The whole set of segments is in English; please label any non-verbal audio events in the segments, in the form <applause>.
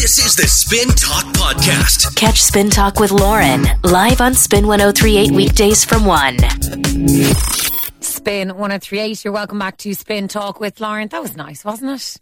This is the Spin Talk Podcast. Catch Spin Talk with Lauren live on Spin 1038 weekdays from 1. Spin 1038. You're welcome back to Spin Talk with Lauren. That was nice, wasn't it?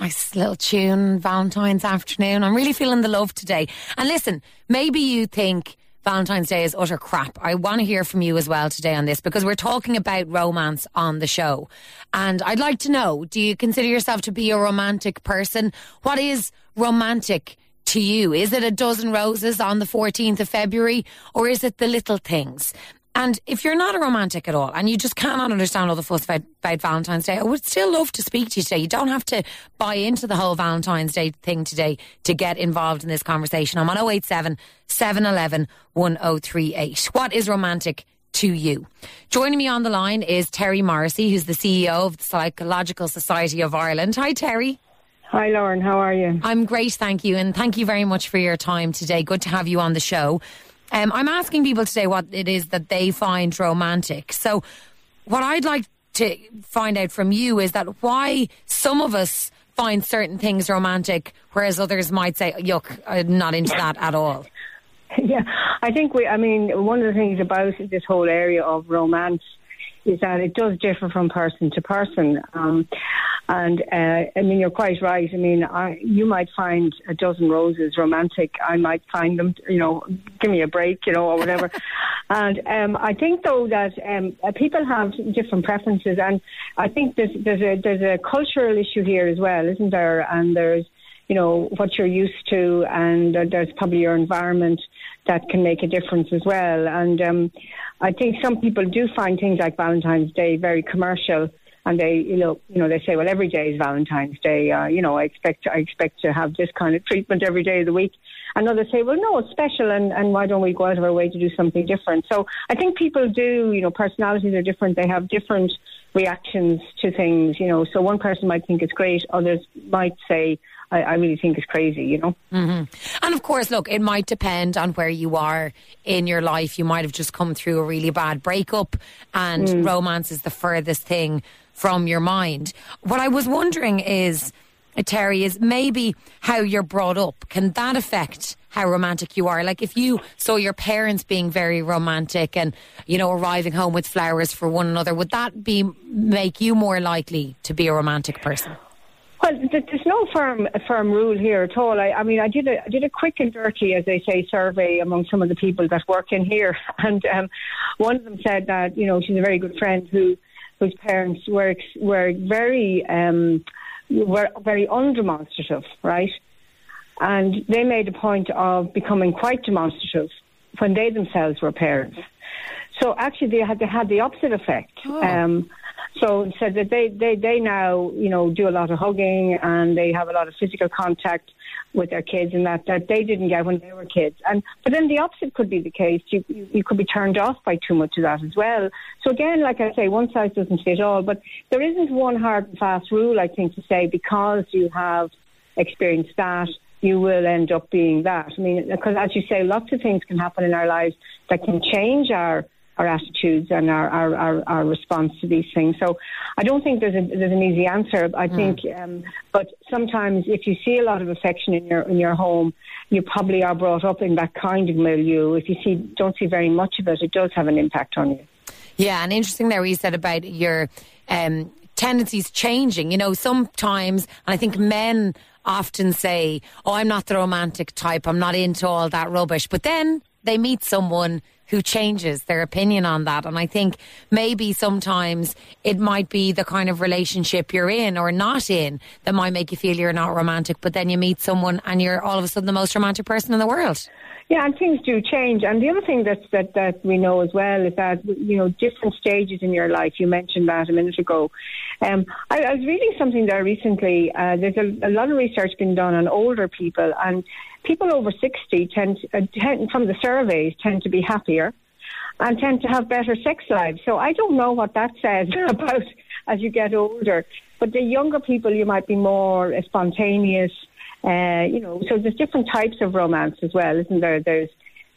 Nice little tune, Valentine's afternoon. I'm really feeling the love today. And listen, maybe you think Valentine's Day is utter crap. I want to hear from you as well today on this because we're talking about romance on the show. And I'd like to know do you consider yourself to be a romantic person? What is romantic to you? Is it a dozen roses on the 14th of February or is it the little things? And if you're not a romantic at all and you just cannot understand all the fuss about, about, Valentine's Day, I would still love to speak to you today. You don't have to buy into the whole Valentine's Day thing today to get involved in this conversation. I'm on 087 711 1038. What is romantic to you? Joining me on the line is Terri Morrissey, who's the CEO of the Psychological Society of Ireland. Hi, Terri. Hi, Lauren. How are you? I'm great, thank you. And thank you very much for your time today. Good to have you on the show. Um, I'm asking people today what it is that they find romantic. So, what I'd like to find out from you is that why some of us find certain things romantic, whereas others might say, "Yuck, I'm not into that at all." <laughs> Yeah, I think we. I mean, one of the things about this whole area of romance is that it does differ from person to person. Um, and uh, I mean, you're quite right. I mean, I, you might find a dozen roses romantic. I might find them, you know, give me a break, you know, or whatever. <laughs> and um, I think though that um, uh, people have different preferences, and I think there's there's a there's a cultural issue here as well, isn't there? And there's you know what you're used to, and there's probably your environment that can make a difference as well. And um, I think some people do find things like Valentine's Day very commercial and they you know you know they say well every day is Valentine's Day. Uh, you know I expect I expect to have this kind of treatment every day of the week. And others say well no it's special and and why don't we go out of our way to do something different? So I think people do you know personalities are different. They have different reactions to things you know. So one person might think it's great. Others might say I, I, really think it's crazy, you know. Mm-hmm. And of course, look, it might depend on where you are in your life. You might have just come through a really bad breakup, and mm. romance is the furthest thing from your mind. What I was wondering is, uh, Terri, is maybe how you're brought up. Can that affect how romantic you are? Like if you saw your parents being very romantic and, you know, arriving home with flowers for one another, would that be make you more likely to be a romantic person? Well, there's no firm firm rule here at all. I, I mean, I did a I did a quick and dirty, as they say, survey among some of the people that work in here, <laughs> and um, one of them said that you know she's a very good friend who whose parents were were very um, were very undemonstrative, right? And they made a point of becoming quite demonstrative when they themselves were parents. So actually, they had they had the opposite effect. Oh. Um, so said that they, they they now you know do a lot of hugging and they have a lot of physical contact with their kids and that that they didn't get when they were kids. And but then the opposite could be the case. You you, you could be turned off by too much of that as well. So again, like I say, one size doesn't fit all. But there isn't one hard and fast rule. I think to say because you have experienced that you will end up being that. I mean, because as you say, lots of things can happen in our lives that can change our our attitudes and our, our, our, our, response to these things. So I don't think there's, a, there's an easy answer. I mm. think, um, but sometimes if you see a lot of affection in your in your home, you probably are brought up in that kind of milieu. If you see don't see very much of it, it does have an impact on you. Yeah, and interesting there, you said about your um, tendencies changing. You know, sometimes, and I think men often say, "Oh, I'm not the romantic type. I'm not into all that rubbish," but then they meet someone who changes their opinion on that. And I think maybe sometimes it might be the kind of relationship you're in or not in that might make you feel you're not romantic, but then you meet someone and you're all of a sudden the most romantic person in the world. Yeah, and things do change. And the other thing that, that, that we know as well is that, you know, different stages in your life, you mentioned that a minute ago. Um, I, I was reading something there recently. Uh, there's a, a lot of research being done on older people, and people over 60 tend, uh, tend, from the surveys, tend to be happier and tend to have better sex lives. So I don't know what that says <laughs> about as you get older. But the younger people, you might be more spontaneous, uh, you know, so there's different types of romance as well, isn't there? There's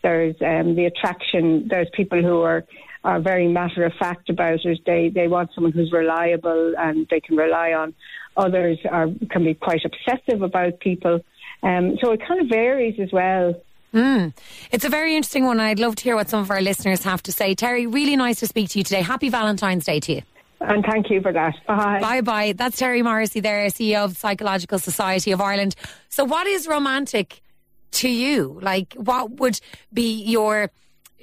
there's um, the attraction. There's people who are are very matter of fact about it. They they want someone who's reliable and they can rely on. Others are can be quite obsessive about people. Um, so it kind of varies as well. Mm. It's a very interesting one, I'd love to hear what some of our listeners have to say. Terri, really nice to speak to you today. Happy Valentine's Day to you. And thank you for that. Bye. Bye bye. That's Terri Morrissey there, CEO of the Psychological Society of Ireland. So, what is romantic to you? Like, what would be your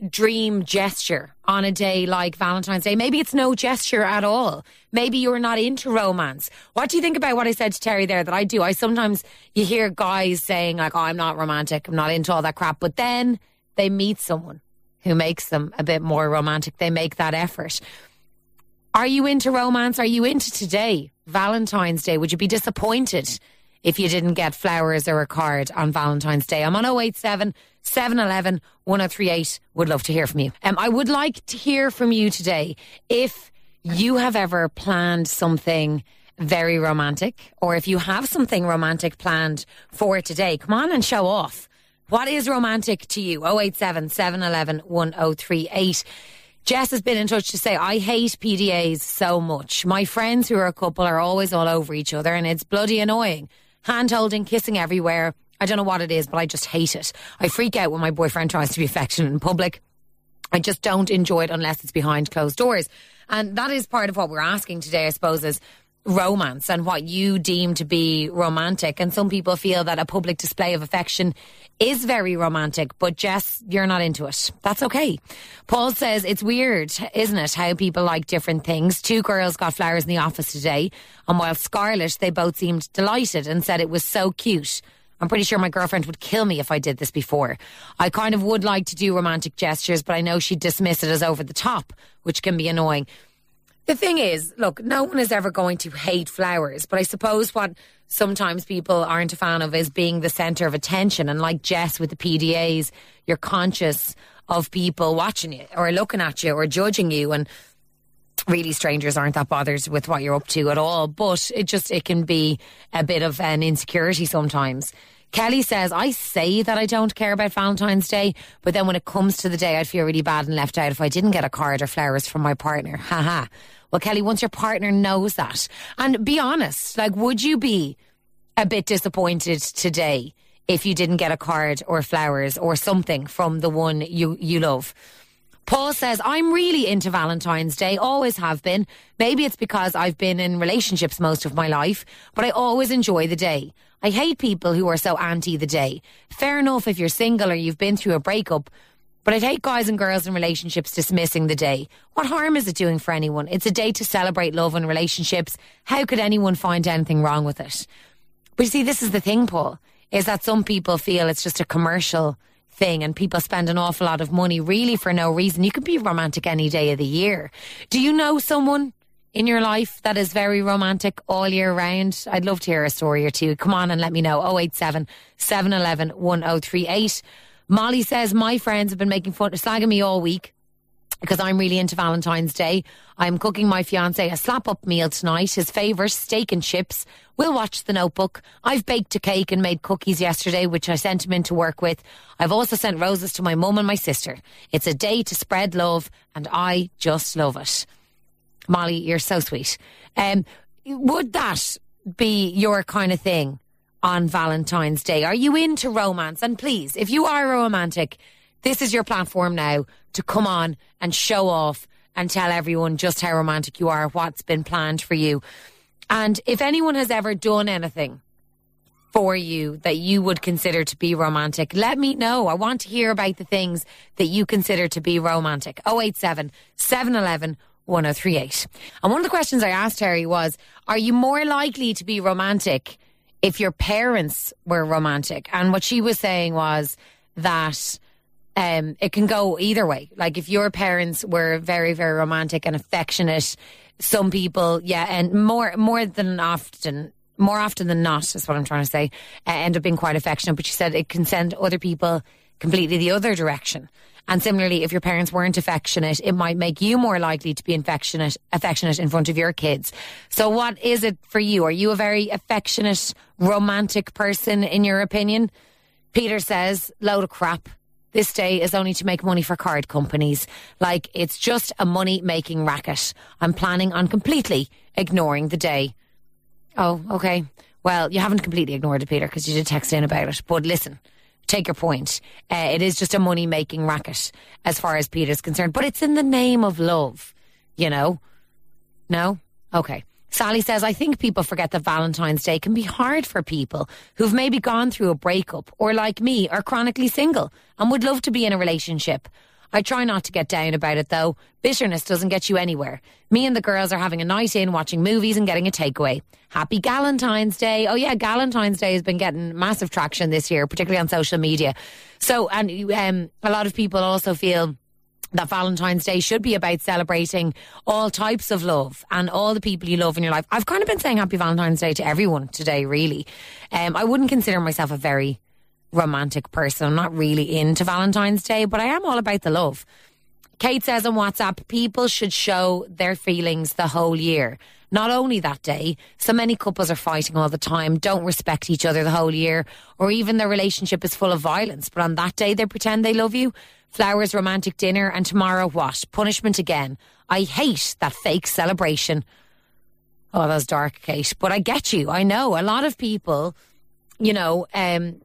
dream gesture on a day like Valentine's Day? Maybe it's no gesture at all. Maybe you're not into romance. What do you think about what I said to Terri there that I do? I sometimes, you hear guys saying, like, oh, I'm not romantic, I'm not into all that crap, but then they meet someone who makes them a bit more romantic. They make that effort. Are you into romance? Are you into today, Valentine's Day? Would you be disappointed if you didn't get flowers or a card on Valentine's Day? I'm on 087 711 1038. Would love to hear from you. Um, I would like to hear from you today if you have ever planned something very romantic or if you have something romantic planned for today. Come on and show off. What is romantic to you? 087 711 1038. Jess has been in touch to say, I hate PDAs so much. My friends who are a couple are always all over each other and it's bloody annoying. Hand holding, kissing everywhere. I don't know what it is, but I just hate it. I freak out when my boyfriend tries to be affectionate in public. I just don't enjoy it unless it's behind closed doors. And that is part of what we're asking today, I suppose, is romance and what you deem to be romantic. And some people feel that a public display of affection is very romantic, but Jess, you're not into it. That's okay. Paul says it's weird, isn't it, how people like different things. Two girls got flowers in the office today, and while Scarlet, they both seemed delighted and said it was so cute. I'm pretty sure my girlfriend would kill me if I did this before. I kind of would like to do romantic gestures, but I know she'd dismiss it as over the top, which can be annoying. The thing is, look, no one is ever going to hate flowers, but I suppose what sometimes people aren't a fan of is being the centre of attention. And like Jess with the PDAs, you're conscious of people watching you or looking at you or judging you. And really, strangers aren't that bothered with what you're up to at all. But it just, it can be a bit of an insecurity sometimes. Kelly says, I say that I don't care about Valentine's Day, but then when it comes to the day, I'd feel really bad and left out if I didn't get a card or flowers from my partner. Haha. Well, Kelly, once your partner knows that, and be honest, like, would you be a bit disappointed today if you didn't get a card or flowers or something from the one you, you love? Paul says, I'm really into Valentine's Day, always have been. Maybe it's because I've been in relationships most of my life, but I always enjoy the day. I hate people who are so anti the day. Fair enough if you're single or you've been through a breakup, but I'd hate guys and girls in relationships dismissing the day. What harm is it doing for anyone? It's a day to celebrate love and relationships. How could anyone find anything wrong with it? But you see, this is the thing, Paul, is that some people feel it's just a commercial thing and people spend an awful lot of money really for no reason. You can be romantic any day of the year. Do you know someone in your life that is very romantic all year round? I'd love to hear a story or two. Come on and let me know. 087 711 1038. Molly says, My friends have been making fun, of slagging me all week because I'm really into Valentine's Day. I'm cooking my fiance a slap up meal tonight, his favourite, steak and chips. We'll watch the notebook. I've baked a cake and made cookies yesterday, which I sent him in to work with. I've also sent roses to my mum and my sister. It's a day to spread love, and I just love it. Molly, you're so sweet. Um, would that be your kind of thing on Valentine's Day? Are you into romance? And please, if you are romantic, this is your platform now to come on and show off and tell everyone just how romantic you are, what's been planned for you. And if anyone has ever done anything for you that you would consider to be romantic, let me know. I want to hear about the things that you consider to be romantic. 087 711 1038. And one of the questions I asked Terri was Are you more likely to be romantic if your parents were romantic? And what she was saying was that um, it can go either way. Like if your parents were very, very romantic and affectionate, some people, yeah, and more more than often, more often than not, is what I'm trying to say, uh, end up being quite affectionate. But she said it can send other people completely the other direction. And similarly, if your parents weren't affectionate, it might make you more likely to be affectionate, affectionate in front of your kids. So, what is it for you? Are you a very affectionate, romantic person, in your opinion? Peter says, load of crap. This day is only to make money for card companies. Like it's just a money making racket. I'm planning on completely ignoring the day. Oh, okay. Well, you haven't completely ignored it, Peter, because you did text in about it. But listen, take your point. Uh, it is just a money making racket as far as Peter's concerned. But it's in the name of love, you know? No? Okay. Sally says, I think people forget that Valentine's Day can be hard for people who've maybe gone through a breakup or, like me, are chronically single and would love to be in a relationship. I try not to get down about it though. Bitterness doesn't get you anywhere. Me and the girls are having a night in, watching movies and getting a takeaway. Happy Galentine's Day. Oh yeah, Galentine's Day has been getting massive traction this year, particularly on social media. So, and um, a lot of people also feel that Valentine's Day should be about celebrating all types of love and all the people you love in your life. I've kind of been saying Happy Valentine's Day to everyone today, really. Um, I wouldn't consider myself a very romantic person. I'm not really into Valentine's Day, but I am all about the love. Kate says on WhatsApp, people should show their feelings the whole year. Not only that day, so many couples are fighting all the time, don't respect each other the whole year, or even their relationship is full of violence, but on that day they pretend they love you. Flowers, romantic dinner, and tomorrow what? Punishment again. I hate that fake celebration. Oh, that's dark, Kate. But I get you. I know a lot of people, you know, um,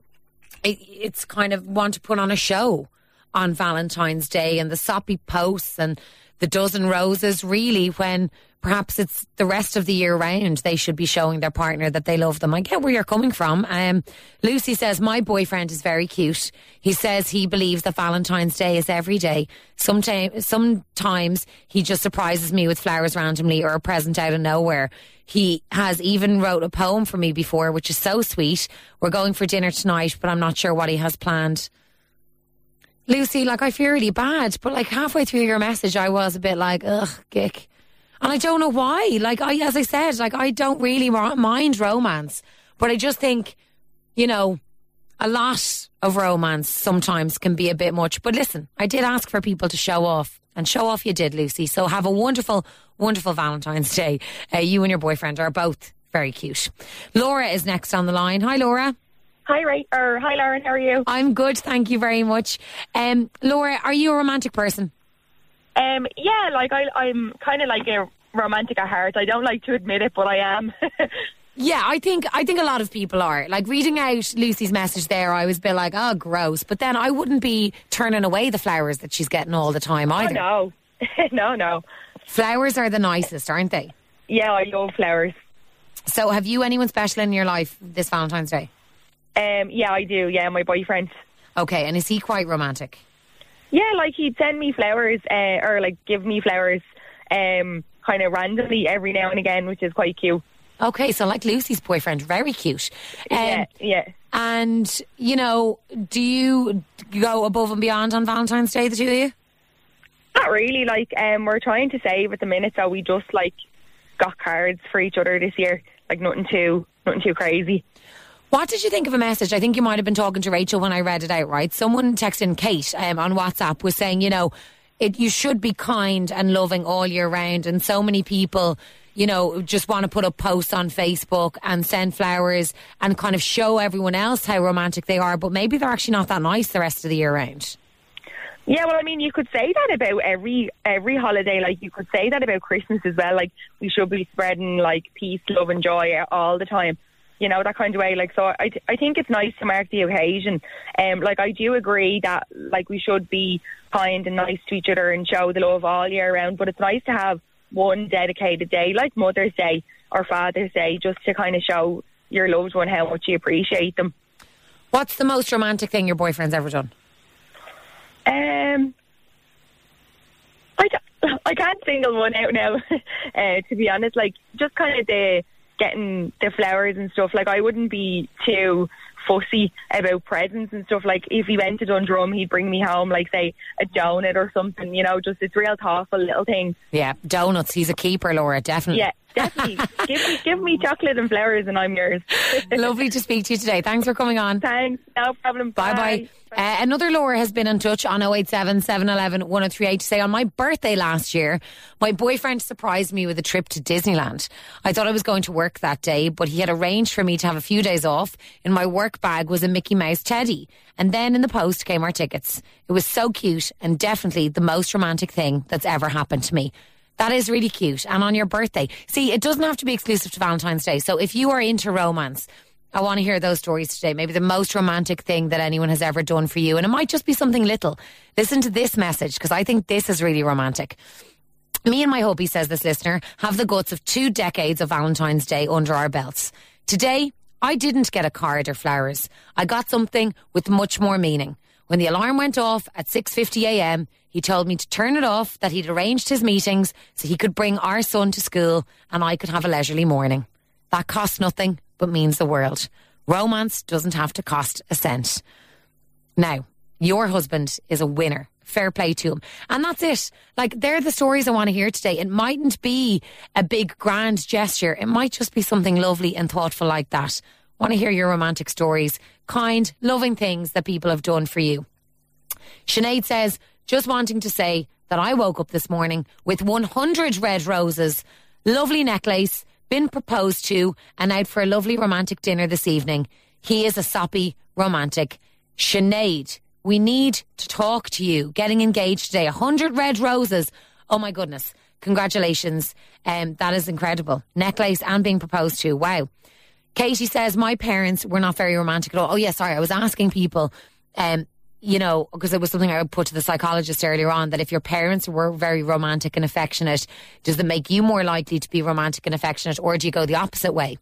it, it's kind of want to put on a show on Valentine's Day and the soppy posts and the dozen roses, really, when perhaps it's the rest of the year round they should be showing their partner that they love them. I get where you're coming from. Um, Lucy says, My boyfriend is very cute. He says he believes that Valentine's Day is every day. Sometimes, sometimes he just surprises me with flowers randomly or a present out of nowhere. He has even wrote a poem for me before, which is so sweet. We're going for dinner tonight, but I'm not sure what he has planned. Lucy, like I feel really bad, but like halfway through your message, I was a bit like, ugh, gick. And I don't know why. Like I, as I said, like I don't really mind romance, but I just think, you know, a lot of romance sometimes can be a bit much. But listen, I did ask for people to show off, and show off you did, Lucy. So have a wonderful, wonderful Valentine's <laughs> Day. Uh, you and your boyfriend are both very cute. Laura is next on the line. Hi, Laura. Hi, Ray. Or hi, Lauren. How are you? I'm good, thank you very much. Um, Laura, are you a romantic person? Um, yeah, like I, I'm kind of like a romantic at heart. I don't like to admit it, but I am. <laughs> yeah, I think I think a lot of people are. Like reading out Lucy's message there, I was a bit like, oh, gross. But then I wouldn't be turning away the flowers that she's getting all the time either. Oh, no, <laughs> no, no. Flowers are the nicest, aren't they? Yeah, I love flowers. So, have you anyone special in your life this Valentine's Day? Um, yeah, I do. Yeah, my boyfriend. Okay, and is he quite romantic? Yeah, like he'd send me flowers, uh, or like give me flowers, um, kind of randomly every now and again, which is quite cute. Okay, so like Lucy's boyfriend, very cute. Um, yeah, yeah. And you know, do you go above and beyond on Valentine's Day, the two of you? Not really. Like, um, we're trying to save at the minute, so we just like got cards for each other this year. Like nothing too, nothing too crazy. What did you think of a message? I think you might have been talking to Rachel when I read it out, right? Someone texting Kate um, on WhatsApp was saying, you know, it, you should be kind and loving all year round. And so many people, you know, just want to put up posts on Facebook and send flowers and kind of show everyone else how romantic they are, but maybe they're actually not that nice the rest of the year round. Yeah, well, I mean, you could say that about every every holiday. Like you could say that about Christmas as well. Like we should be spreading like peace, love, and joy all the time you know, that kind of way. Like, so I, I think it's nice to mark the occasion. Um, like, I do agree that, like, we should be kind and nice to each other and show the love all year round, but it's nice to have one dedicated day, like Mother's Day or Father's Day, just to kind of show your loved one how much you appreciate them. What's the most romantic thing your boyfriend's ever done? Um, I, <laughs> I can't single one out now, <laughs> uh, to be honest. Like, just kind of the getting the flowers and stuff. Like I wouldn't be too fussy about presents and stuff. Like if he went to Dundrum, he'd bring me home like say a donut or something. You know, just it's real thoughtful little things. Yeah, donuts. He's a keeper, Laura. Definitely. Yeah, definitely. give me give me chocolate and flowers, and I'm yours. <laughs> Lovely to speak to you today. Thanks for coming on. Thanks. No problem. Bye bye. Uh, another Laura has been in touch on 087 711 1038 to say, on my birthday last year, my boyfriend surprised me with a trip to Disneyland. I thought I was going to work that day, but he had arranged for me to have a few days off. In my work bag was a Mickey Mouse teddy. And then in the post came our tickets. It was so cute and definitely the most romantic thing that's ever happened to me. That is really cute. And on your birthday. See, it doesn't have to be exclusive to Valentine's Day. So if you are into romance, I want to hear those stories today. Maybe the most romantic thing that anyone has ever done for you. And it might just be something little. Listen to this message because I think this is really romantic. Me and my hubby, says this listener, have the guts of two decades of Valentine's Day under our belts. Today, I didn't get a card or flowers. I got something with much more meaning. When the alarm went off at 6:50 a.m., he told me to turn it off, that he'd arranged his meetings so he could bring our son to school and I could have a leisurely morning. That cost nothing but means the world. Romance doesn't have to cost a cent. Now, your husband is a winner. Fair play to him. And that's it. Like, they're the stories I want to hear today. It mightn't be a big grand gesture. It might just be something lovely and thoughtful like that. Want to hear your romantic stories, kind, loving things that people have done for you. Sinead says, just wanting to say that I woke up this morning with 100 red roses, lovely necklace, been proposed to, and out for a lovely romantic dinner this evening. He is a soppy romantic. Sinead, we need to talk to you. Getting engaged today. 100 red roses. Oh my goodness. Congratulations. Um, that is incredible. Necklace and being proposed to. Wow. Katie says, My parents were not very romantic at all. Oh, yeah, sorry. I was asking people, um, you know, because it was something I would put to the psychologist earlier on that if your parents were very romantic and affectionate, does it make you more likely to be romantic and affectionate, or do you go the opposite way?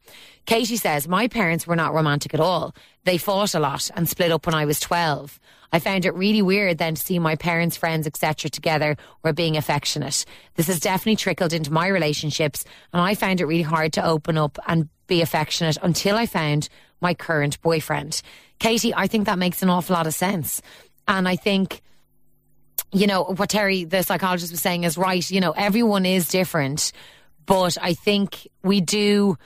Katie says, My parents were not romantic at all. They fought a lot and split up when I was 12. I found it really weird then to see my parents, friends, etc. together or being affectionate. This has definitely trickled into my relationships and I found it really hard to open up and be affectionate until I found my current boyfriend. Katie, I think that makes an awful lot of sense. And I think, you know, what Terri, the psychologist, was saying is right. You know, everyone is different, but I think we do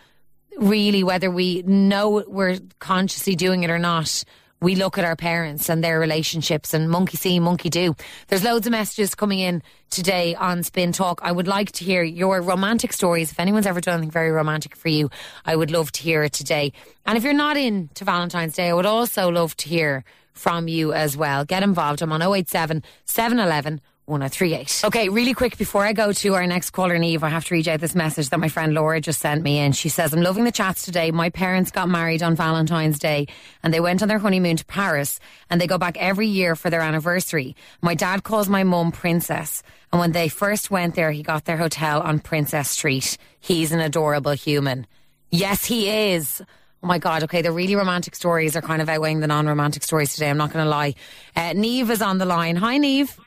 really, whether we know we're consciously doing it or not, we look at our parents and their relationships and monkey see, monkey do. There's loads of messages coming in today on Spin Talk. I would like to hear your romantic stories. If anyone's ever done anything very romantic for you, I would love to hear it today. And if you're not in to Valentine's Day, I would also love to hear from you as well. Get involved. I'm on 087 711 1038. Okay, really quick before I go to our next caller, Neve, I have to read out this message that my friend Laura just sent me in. She says, I'm loving the chats today. My parents got married on Valentine's Day and they went on their honeymoon to Paris and they go back every year for their anniversary. My dad calls my mum Princess. And when they first went there, he got their hotel on Princess Street. He's an adorable human. Yes, he is. Oh my God. Okay. The really romantic stories are kind of outweighing the non romantic stories today. I'm not going to lie. Uh, Neve is on the line. Hi, Neve.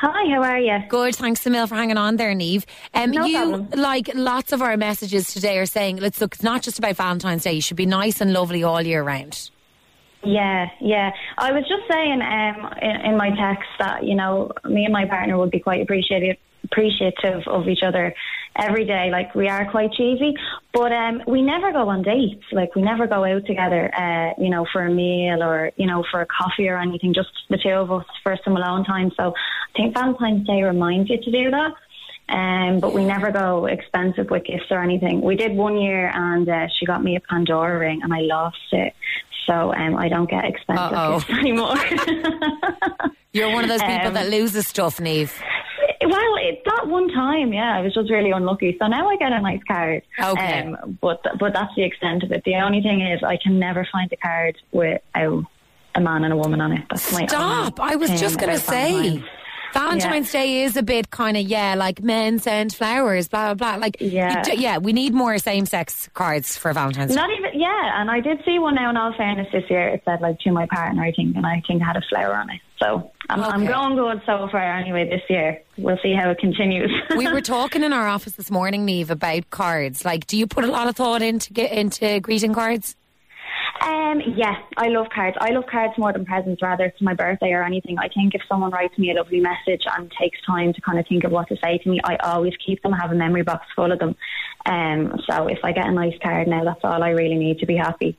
Hi, how are you? Good. Thanks a mil for hanging on there, Neve. Um, No you, problem. like lots of our messages today are saying, let's look, it's not just about Valentine's Day. You should be nice and lovely all year round. Yeah, yeah. I was just saying um, in, in my text that you know me and my partner would be quite appreciative appreciative of each other every day. Like we are quite cheesy, but um, we never go on dates. Like we never go out together. Uh, you know, for a meal or you know for a coffee or anything. Just the two of us for some alone time. So I think Valentine's Day reminds you to do that. Um, but we never go expensive with gifts or anything. We did one year, and uh, she got me a Pandora ring, and I lost it. So um, I don't get expensive Uh-oh. gifts <laughs> anymore. <laughs> You're one of those people Um, that loses stuff, Neve. Well, it, that one time, yeah, I was just really unlucky. So now I get a nice card. Okay. Um, but but that's the extent of it. The only thing is, I can never find a card without a man and a woman on it. That's my Stop. I was just going to say. Valentine's. Valentine's Day is a bit kind of yeah, like men send flowers, blah blah blah. Like Yeah. do- yeah, we need more same-sex cards for Valentine's. Day. Not even, yeah. And I did see one now. In all fairness, this year it said like to my partner, I think, and I think it had a flower on it. So I'm, I'm going good so far. Anyway, this year we'll see how it continues. <laughs> we were talking in our office this morning, Neve, about cards. Like, do you put a lot of thought into get into greeting cards? Um, yeah, I love cards. I love cards more than presents, rather it's my birthday or anything. I think if someone writes me a lovely message and takes time to kind of think of what to say to me, I always keep them. I have a memory box full of them. Um, so if I get a nice card now, that's all I really need to be happy.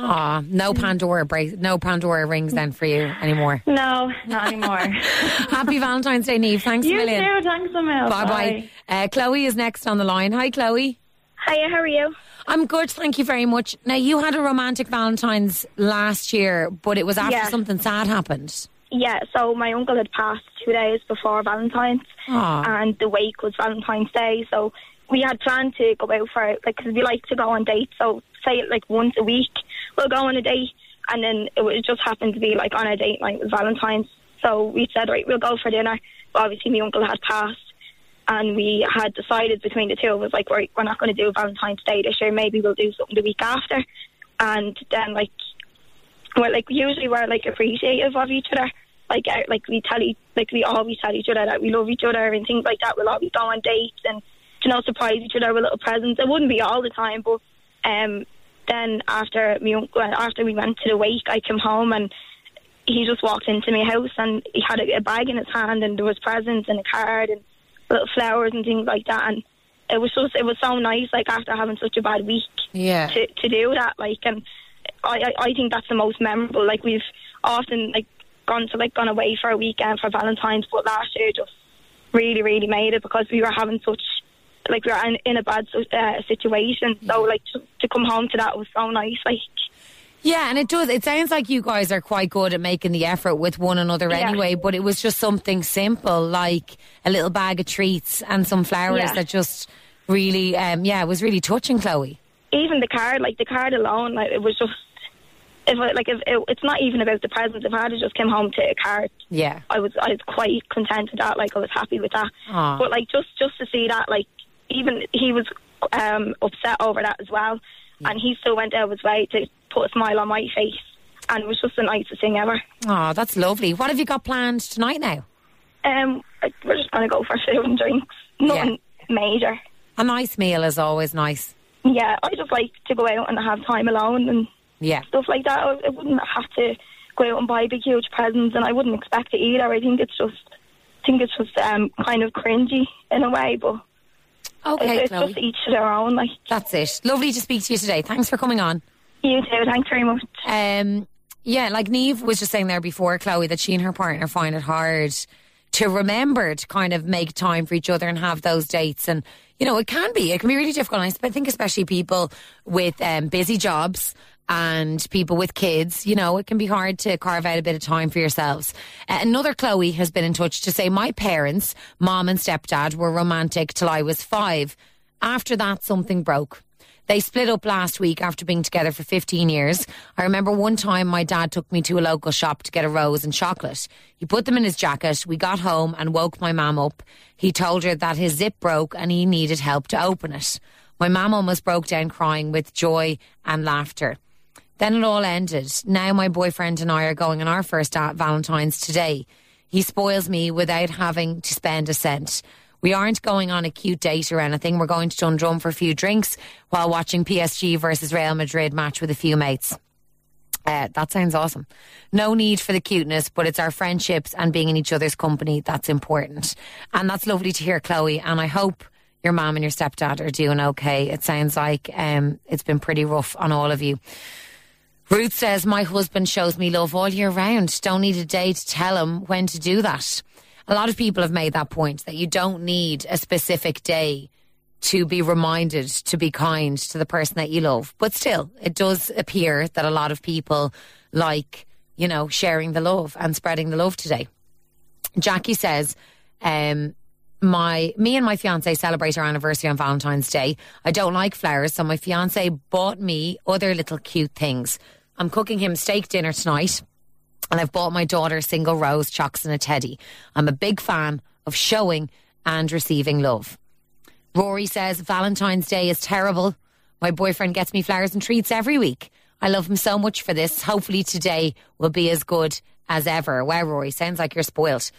Ah, no Pandora break, no Pandora rings then for you anymore. <laughs> No, not anymore. <laughs> Happy Valentine's Day, Neve. Thanks a you million. too. Thanks a million. Bye bye. Uh, Chloe is next on the line. Hi, Chloe. Hiya, how are you? I'm good, thank you very much. Now, you had a romantic Valentine's last year, but it was after Yeah. something sad happened. yeah, so my uncle had passed two days before Valentine's, Aw. and the week was Valentine's Day. So we had planned to go out for like because we like to go on dates. So say it like once a week we'll go on a date, and then it would just happened to be like on a date night with Valentine's. So we said right, we'll go for dinner. But obviously, my uncle had passed, and we had decided between the two of us like we're we're not going to do Valentine's Day this year. Maybe we'll do something the week after, and then like well, like usually we're like appreciative of each other. Like, uh, like we tell each, like we always tell each other that we love each other and things like that. We'll always go on dates and you know surprise each other with little presents. It wouldn't be all the time, but um, then after me after we went to the wake, I came home and he just walked into my house and he had a, a bag in his hand and there was presents and a card and little flowers and things like that and it was just it was so nice like after having such a bad week Yeah. to to do that like and I, I I think that's the most memorable like we've often like gone to like gone away for a weekend for Valentine's but last year just really really made it because we were having such like we were in, in a bad uh, situation. So like to, to come home to that was so nice like Yeah, and it does. It sounds like you guys are quite good at making the effort with one another Yeah. anyway, but it was just something simple like a little bag of treats and some flowers Yeah. that just really, um, yeah, it was really touching, Chloe. even the card, like the card alone, like it was just. If I, like if it, it's not even about the presents, if I had just came home to a card, Yeah. I was I was quite content with that. Like I was happy with that. Aw. But like just just to see that, like even he was um upset over that as well, and he still went out of his way to put a smile on my face, and it was just the nicest thing ever. Oh, that's lovely. What have you got planned tonight now? Um, we're just gonna go for food and drinks, nothing major. A nice meal is always nice. Yeah, I just like to go out and have time alone and Yeah. stuff like that. I, I wouldn't have to go out and buy big, huge presents, and I wouldn't expect it either. I think it's just, I think it's just um, kind of cringy in a way, but Okay, it's, it's just each to their own. Like That's it. Lovely to speak to you today. Thanks for coming on. You too. Thanks very much. Um, yeah, like Neve was just saying there before, Chloe, that she and her partner find it hard to remember to kind of make time for each other and have those dates. And, you know, it can be, it can be really difficult. I think especially people with um, busy jobs and people with kids, you know, it can be hard to carve out a bit of time for yourselves. Uh, another Chloe has been in touch to say, my parents, mom and stepdad, were romantic till I was five. After that, something broke. They split up last week after being together for 15 years. I remember one time my dad took me to a local shop to get a rose and chocolate. He put them in his jacket. We got home and woke my mum up. He told her that his zip broke and he needed help to open it. My mum almost broke down crying with joy and laughter. Then it all ended. Now my boyfriend and I are going on our first Valentine's today. He spoils me without having to spend a cent. We aren't going on a cute date or anything. We're going to Dundrum for a few drinks while watching PSG versus Real Madrid match with a few mates. Uh, that sounds awesome. No need for the cuteness, but it's our friendships and being in each other's company that's important. And that's lovely to hear, Chloe. And I hope your mom and your stepdad are doing okay. It sounds like um, it's been pretty rough on all of you. Ruth says, My husband shows me love all year round. Don't need a day to tell him when to do that. A lot of people have made that point that you don't need a specific day to be reminded to be kind to the person that you love. But still, it does appear that a lot of people like, you know, sharing the love and spreading the love today. Jackie says, um, my me and my fiance celebrate our anniversary on Valentine's Day. I don't like flowers, so my fiance bought me other little cute things. I'm cooking him steak dinner tonight, and I've bought my daughter single rose chocks and a teddy. I'm a big fan of showing and receiving love. Rory says Valentine's Day is terrible. My boyfriend gets me flowers and treats every week. I love him so much for this. Hopefully today will be as good as ever. Wow, Rory, sounds like you're spoilt.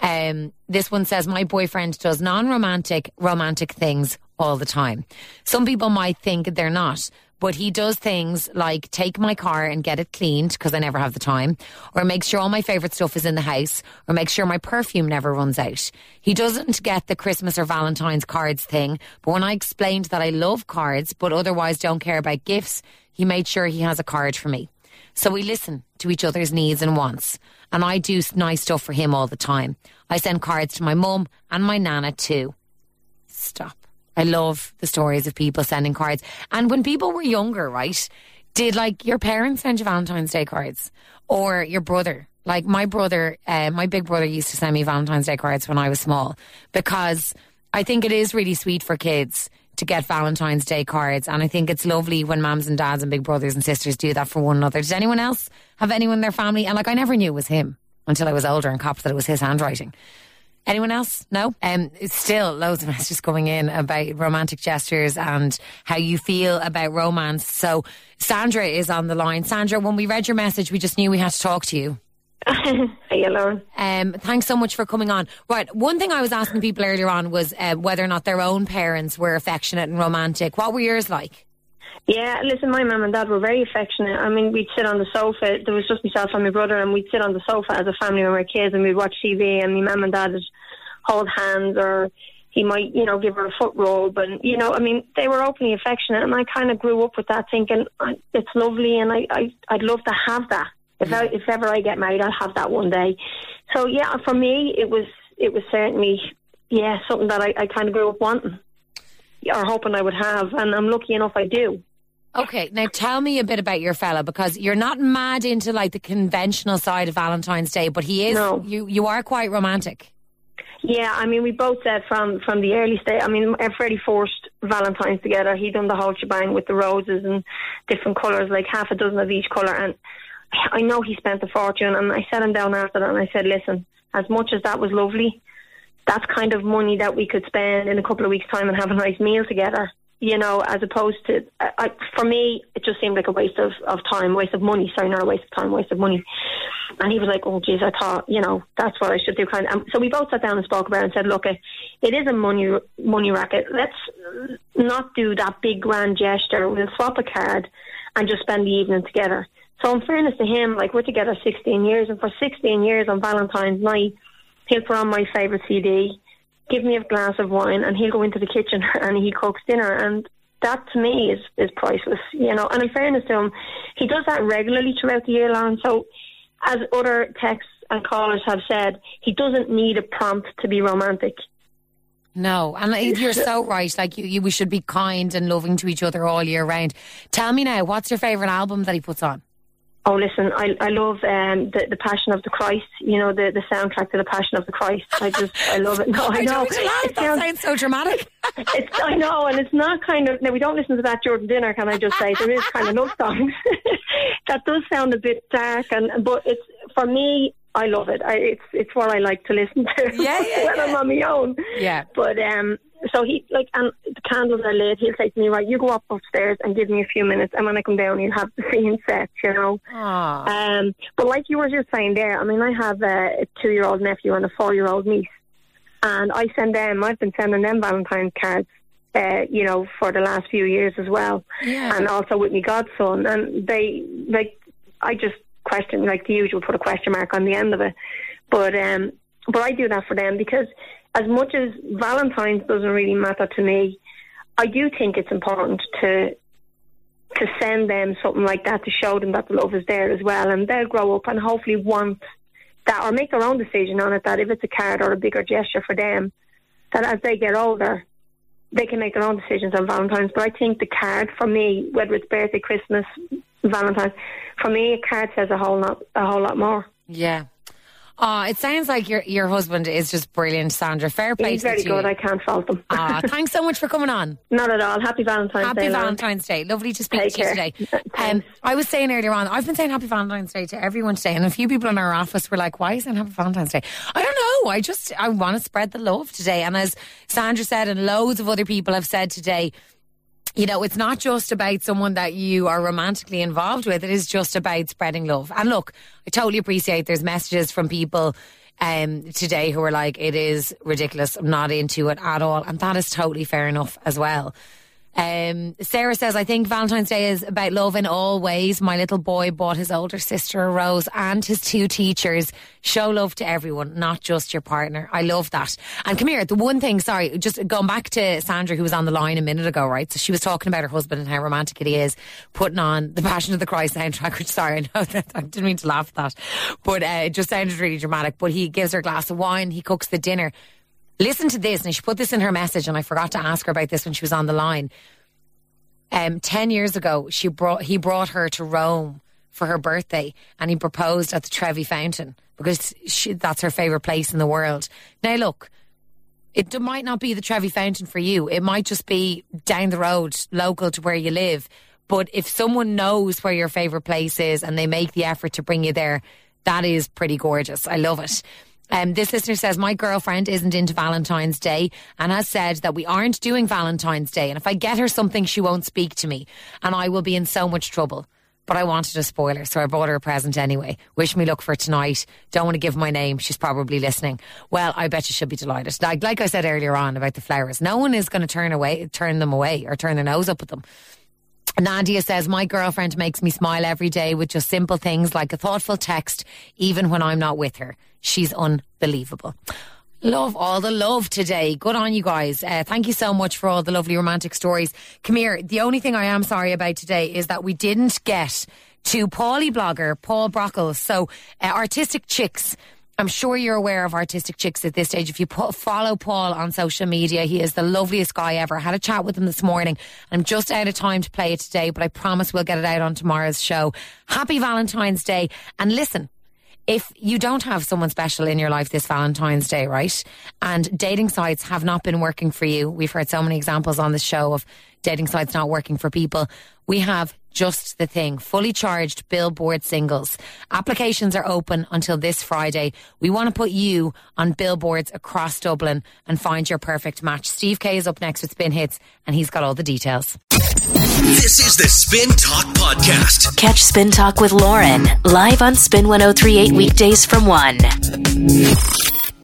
Um, this one says my boyfriend does non-romantic romantic things all the time. Some people might think they're not, but he does things like take my car and get it cleaned because I never have the time, or make sure all my favorite stuff is in the house, or make sure my perfume never runs out. He doesn't get the Christmas or Valentine's cards thing, but when I explained that I love cards but otherwise don't care about gifts, he made sure he has a card for me. So we listen to each other's needs and wants. And I do nice stuff for him all the time. I send cards to my mum and my nana too. Stop. I love the stories of people sending cards. And when people were younger, right? Did like your parents send you Valentine's Day cards? Or your brother? Like my brother, uh, my big brother used to send me Valentine's Day cards when I was small because I think it is really sweet for kids to get Valentine's Day cards. And I think it's lovely when mums and dads and big brothers and sisters do that for one another. Does anyone else have anyone in their family? And like, I never knew it was him until I was older and copped that it was his handwriting. Anyone else? No? Um, still loads of <laughs> messages coming in about romantic gestures and how you feel about romance. So Sandra is on the line. Sandra, when we read your message, we just knew we had to talk to you. <laughs> Um, thanks so much for coming on. Right, one thing I was asking people earlier on was uh, whether or not their own parents were affectionate and romantic. What were yours like? Yeah, listen, my mum and dad were very affectionate. I mean, we'd sit on the sofa. There was just myself and my brother, and we'd sit on the sofa as a family when we were kids, and we'd watch TV, and my mum and dad would hold hands, or he might, you know, give her a foot rub, and you know, I mean, they were openly affectionate, and I kind of grew up with that, thinking it's lovely, and I, I, I'd love to have that. If I, if ever I get married, I'll have that one day. So yeah, for me, it was, it was certainly, yeah, something that I, I kind of grew up wanting or hoping I would have, and I'm lucky enough I do. Okay, now tell me a bit about your fella because you're not mad into like the conventional side of Valentine's Day, but he is. No. You you are quite romantic. Yeah, I mean, we both said from from the early stage. I mean, Freddie forced Valentine's together. He done the whole shebang with the roses and different colours, like half a dozen of each colour. And I know he spent a fortune. And I sat him down after that, and I said, "Listen, as much as that was lovely, that's kind of money that we could spend in a couple of weeks' time and have a nice meal together." You know, as opposed to, I, for me, it just seemed like a waste of, of time, waste of money. Sorry, not a waste of time, waste of money. And he was like, "Oh, geez, I thought, you know, that's what I should do." Kind of. And so we both sat down and spoke about it and said, "Look, it, it is a money money racket. Let's not do that big grand gesture. We'll swap a card and just spend the evening together." So, in fairness to him, like we're together 16 years, and for 16 years on Valentine's night, he'll put on my favourite CD, give me a glass of wine, and he'll go into the kitchen <laughs> and he cooks dinner. And that to me is, is priceless, you know. And in fairness to him, he does that regularly throughout the year long. So, as other texts and callers have said, he doesn't need a prompt to be romantic. No, and you're <laughs> so right. Like you, you, we should be kind and loving to each other all year round. Tell me now, what's your favourite album that he puts on? Oh, listen, I I love um, the the Passion of the Christ. You know the the soundtrack to the Passion of the Christ. I just I love it. No, <laughs> I, know. mean to. It sounds- sounds so dramatic. <laughs> it's I know, and it's not kind of. Now we don't listen to that during dinner. Can I just say there is kind of love <laughs> songs that does sound a bit dark, and but it's for me. I love it. I, it's it's what I like to listen to Yeah, yeah, when I'm on my own. Yeah. But um, so he like, and the candles are lit. He'll say to me, "Right, you go up upstairs and give me a few minutes, and when I come down, he'll have the <laughs> scene set." You know. Aw. Um, but like you were just saying there, I mean, I have a, a two-year-old nephew and a four-year-old niece, and I send them. I've been sending them Valentine's cards, uh, you know, for the last few years as well, Yeah. and also with my godson. And they like, I just question like the usual, put a question mark on the end of it. But um, but I do that for them because as much as Valentine's doesn't really matter to me, I do think it's important to to send them something like that to show them that the love is there as well, and they'll grow up and hopefully want that or make their own decision on it. That if it's a card or a bigger gesture for them, that as they get older, they can make their own decisions on Valentine's. But I think the card for me, whether it's birthday, Christmas, Valentine's, for me, a card says a whole lot, a whole lot more. Yeah. Oh, it sounds like your your husband is just brilliant, Sandra. Fair play He's to very you. good. I can't fault him. Ah, <laughs> thanks so much for coming on. Not at all. Happy Valentine's Happy Day. Valentine's Day. Lovely to speak Take to you today. <laughs> Um, I was saying earlier on, I've been saying Happy Valentine's Day to everyone today, and a few people in our office were like, "Why is it Happy Valentine's Day?" I don't know. I just I want to spread the love today, and as Sandra said, and loads of other people have said today. You know, it's not just about someone that you are romantically involved with. It is just about spreading love. And look, I totally appreciate there's messages from people um, today who are like, it is ridiculous. I'm not into it at all. And that is totally fair enough as well. Um, Sarah says, I think Valentine's Day is about love in all ways. My little boy bought his older sister a rose and his two teachers. Show love to everyone, not just your partner. I love that. And come here, the one thing, sorry, just going back to Sandra, who was on the line a minute ago, right? So she was talking about her husband and how romantic it is, putting on the Passion of the Christ soundtrack, <laughs> which, sorry, I know <laughs> that I didn't mean to laugh at that, but uh, it just sounded really dramatic. But he gives her a glass of wine, he cooks the dinner. Listen to this, and she put this in her message, and I forgot to ask her about this when she was on the line. Um, ten years ago, she brought he brought her to Rome for her birthday and he proposed at the Trevi Fountain because she, that's her favourite place in the world. Now, look, it might not be the Trevi Fountain for you. It might just be down the road, local to where you live. But if someone knows where your favourite place is and they make the effort to bring you there, that is pretty gorgeous. I love it. Um, this listener says, My girlfriend isn't into Valentine's Day and has said that we aren't doing Valentine's Day. And if I get her something, she won't speak to me and I will be in so much trouble. But I wanted a spoiler, so I bought her a present anyway. Wish me luck for tonight. Don't want to give my name. She's probably listening. Well, I bet you she'll be delighted. Like, like I said earlier on about the flowers, no one is going to turn away, turn them away, or turn their nose up at them. Nadia says, My girlfriend makes me smile every day with just simple things like a thoughtful text, even when I'm not with her. She's unbelievable. Love all the love today. Good on you guys. Uh, thank you so much for all the lovely romantic stories. Come here. The only thing I am sorry about today is that we didn't get to Paulie blogger Paul Brockles. So, uh, Artistic Chicks I'm sure you're aware of Artistic Chicks at this stage. If you follow Paul on social media, he is the loveliest guy ever. I had a chat with him this morning. I'm just out of time to play it today, but I promise we'll get it out on tomorrow's show. Happy Valentine's Day. And listen, if you don't have someone special in your life this Valentine's Day, right? And dating sites have not been working for you. We've heard so many examples on the show of dating sites not working for people. We have just the thing. Fully charged billboard singles. Applications are open until this Friday. We want to put you on billboards across Dublin and find your perfect match. Steve Kay is up next with Spin Hits and he's got all the details. This is the Spin Talk Podcast. Catch Spin Talk with Lauren live on Spin 1038 weekdays from 1.